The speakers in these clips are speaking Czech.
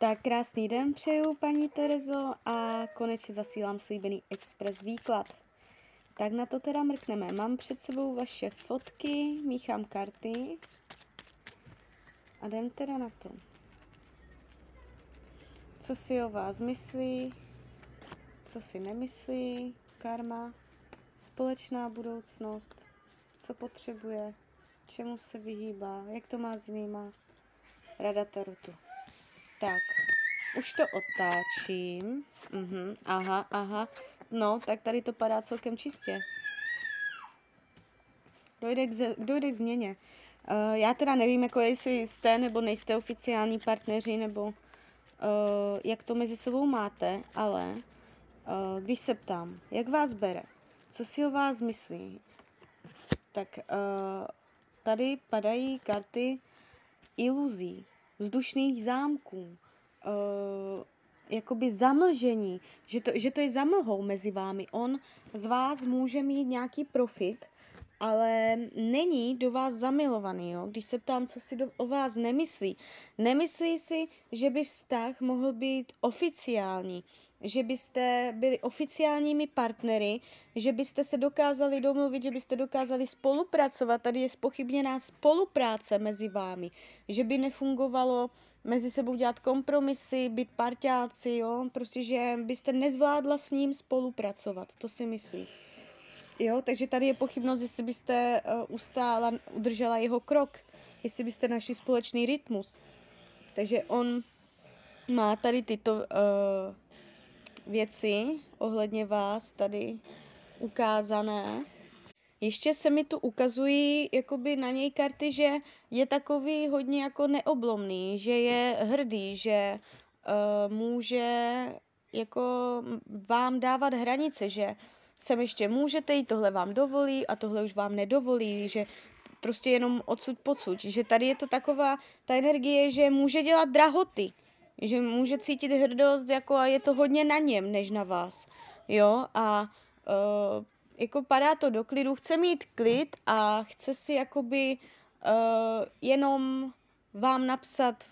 Tak krásný den přeju, paní Terezo, a konečně zasílám slíbený express výklad. Tak na to teda mrkneme. Mám před sebou vaše fotky, míchám karty a jdem teda na to. Co si o vás myslí, co si nemyslí, karma, společná budoucnost, co potřebuje, čemu se vyhýbá, jak to má s jinýma, rada tarotu. Tak, už to otáčím. Mhm, aha, aha. No, tak tady to padá celkem čistě. Dojde k, ze, dojde k změně. Uh, já teda nevím, jako jestli jste nebo nejste oficiální partneři, nebo uh, jak to mezi sebou máte, ale uh, když se ptám, jak vás bere, co si o vás myslí, tak uh, tady padají karty iluzí, vzdušných zámků, uh, jakoby zamlžení, že to, že to je zamlhou mezi vámi. On z vás může mít nějaký profit, ale není do vás zamilovaný, jo? Když se ptám, co si do, o vás nemyslí. Nemyslí si, že by vztah mohl být oficiální, že byste byli oficiálními partnery, že byste se dokázali domluvit, že byste dokázali spolupracovat. Tady je spochybněná spolupráce mezi vámi, že by nefungovalo mezi sebou dělat kompromisy, být parťáci, jo? prostě, že byste nezvládla s ním spolupracovat, to si myslí. Jo, takže tady je pochybnost, jestli byste uh, ustála, udržela jeho krok, jestli byste našli společný rytmus. Takže on má tady tyto uh, věci ohledně vás tady ukázané. Ještě se mi tu ukazují jakoby na něj karty, že je takový hodně jako neoblomný, že je hrdý, že uh, může jako vám dávat hranice, že sem ještě můžete jít, tohle vám dovolí a tohle už vám nedovolí, že prostě jenom odsud pocud, že tady je to taková ta energie, že může dělat drahoty, že může cítit hrdost jako a je to hodně na něm, než na vás, jo, a uh, jako padá to do klidu, chce mít klid a chce si jakoby uh, jenom vám napsat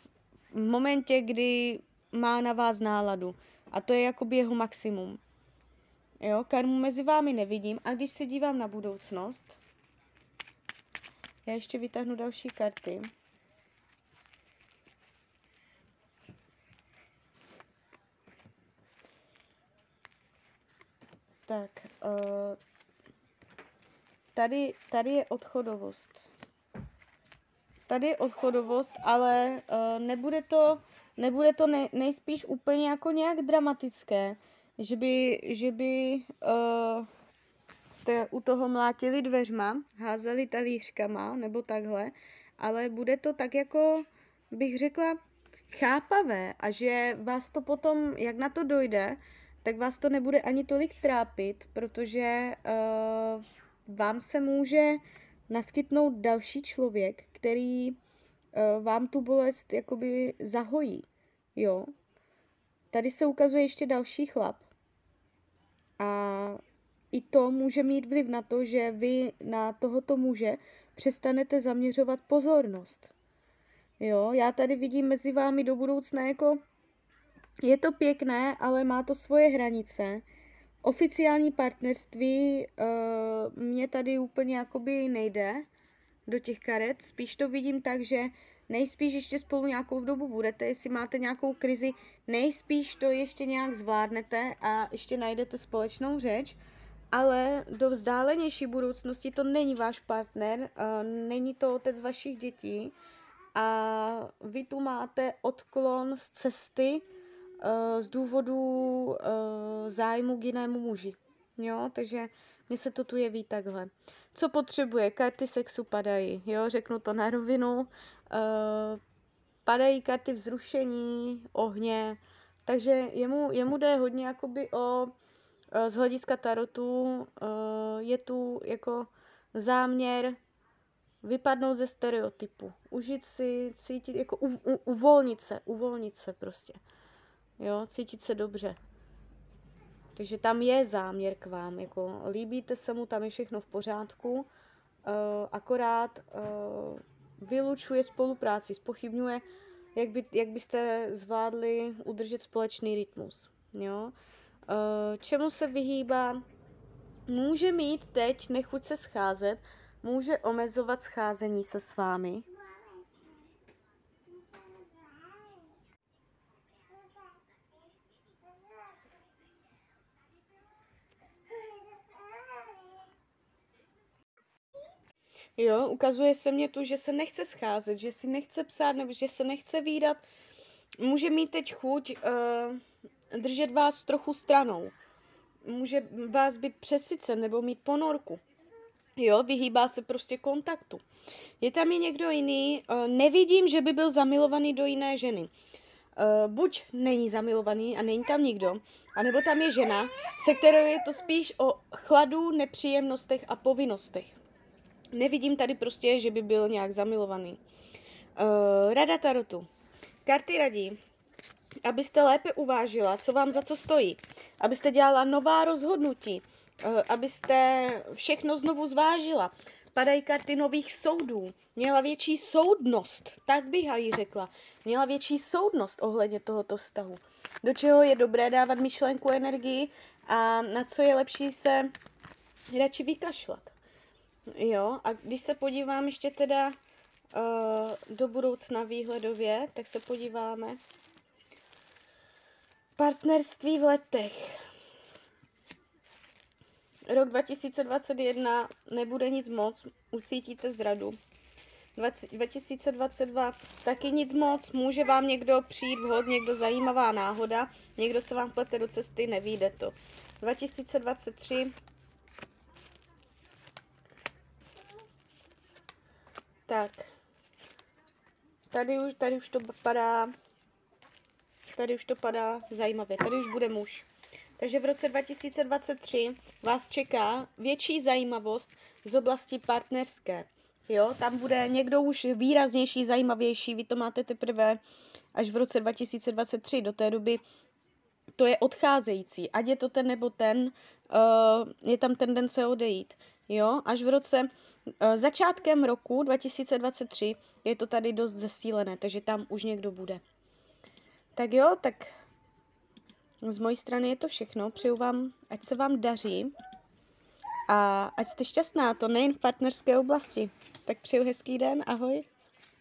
v momentě, kdy má na vás náladu. A to je jakoby jeho maximum. Jo, karmu mezi vámi nevidím. A když se dívám na budoucnost, já ještě vytáhnu další karty. Tak, uh, tady, tady je odchodovost. Tady je odchodovost, ale uh, nebude to, nebude to ne, nejspíš úplně jako nějak dramatické, že by, že by uh, jste u toho mlátili dveřma, házeli talířkama nebo takhle, ale bude to tak jako, bych řekla, chápavé a že vás to potom, jak na to dojde, tak vás to nebude ani tolik trápit, protože uh, vám se může naskytnout další člověk, který uh, vám tu bolest jakoby zahojí, jo. Tady se ukazuje ještě další chlap. A i to může mít vliv na to, že vy na tohoto muže přestanete zaměřovat pozornost. Jo, já tady vidím mezi vámi do budoucna jako je to pěkné, ale má to svoje hranice. Oficiální partnerství uh, mě tady úplně jakoby nejde do těch karet. Spíš to vidím tak, že nejspíš ještě spolu nějakou dobu budete, jestli máte nějakou krizi, nejspíš to ještě nějak zvládnete a ještě najdete společnou řeč, ale do vzdálenější budoucnosti to není váš partner, uh, není to otec vašich dětí a vy tu máte odklon z cesty, z důvodu uh, zájmu k jinému muži. Jo, takže mně se to tu jeví takhle. Co potřebuje? Karty sexu padají, jo, řeknu to na rovinu. Uh, padají karty vzrušení, ohně, takže jemu, jemu jde hodně jakoby o, z hlediska tarotu, uh, je tu jako záměr vypadnout ze stereotypu, užít si, cítit, jako u, u, uvolnit se, uvolnit se prostě jo, cítit se dobře. Takže tam je záměr k vám, jako líbíte se mu, tam je všechno v pořádku, uh, akorát uh, vylučuje spolupráci, spochybňuje jak, by, jak byste zvládli udržet společný rytmus. Jo? Eh, čemu se vyhýbá? Může mít teď nechuť se scházet, může omezovat scházení se s vámi. Jo, ukazuje se mě tu, že se nechce scházet, že si nechce psát nebo že se nechce výdat. Může mít teď chuť uh, držet vás trochu stranou. Může vás být přesycen nebo mít ponorku. Jo, vyhýbá se prostě kontaktu. Je tam i někdo jiný, uh, nevidím, že by byl zamilovaný do jiné ženy. Uh, buď není zamilovaný a není tam nikdo, anebo tam je žena, se kterou je to spíš o chladu, nepříjemnostech a povinnostech. Nevidím tady prostě, že by byl nějak zamilovaný. Uh, rada Tarotu. Karty radí, abyste lépe uvážila, co vám za co stojí. Abyste dělala nová rozhodnutí. Uh, abyste všechno znovu zvážila. Padají karty nových soudů. Měla větší soudnost, tak bych ji řekla. Měla větší soudnost ohledně tohoto vztahu. Do čeho je dobré dávat myšlenku energii a na co je lepší se radši vykašlat. Jo, a když se podívám ještě teda uh, do budoucna výhledově, tak se podíváme. Partnerství v letech. Rok 2021 nebude nic moc, usítíte zradu. 2022 taky nic moc, může vám někdo přijít vhod, někdo zajímavá náhoda, někdo se vám plete do cesty, nevíde to. 2023 Tak. Tady už, tady už to padá, tady už to padá zajímavě, tady už bude muž. Takže v roce 2023 vás čeká větší zajímavost z oblasti partnerské. Jo, tam bude někdo už výraznější, zajímavější, vy to máte teprve až v roce 2023, do té doby to je odcházející, ať je to ten nebo ten, uh, je tam tendence odejít. Jo, až v roce Eh, začátkem roku 2023 je to tady dost zesílené, takže tam už někdo bude. Tak jo, tak z mojí strany je to všechno. Přeju vám, ať se vám daří a ať jste šťastná, to nejen v partnerské oblasti. Tak přeju hezký den, ahoj.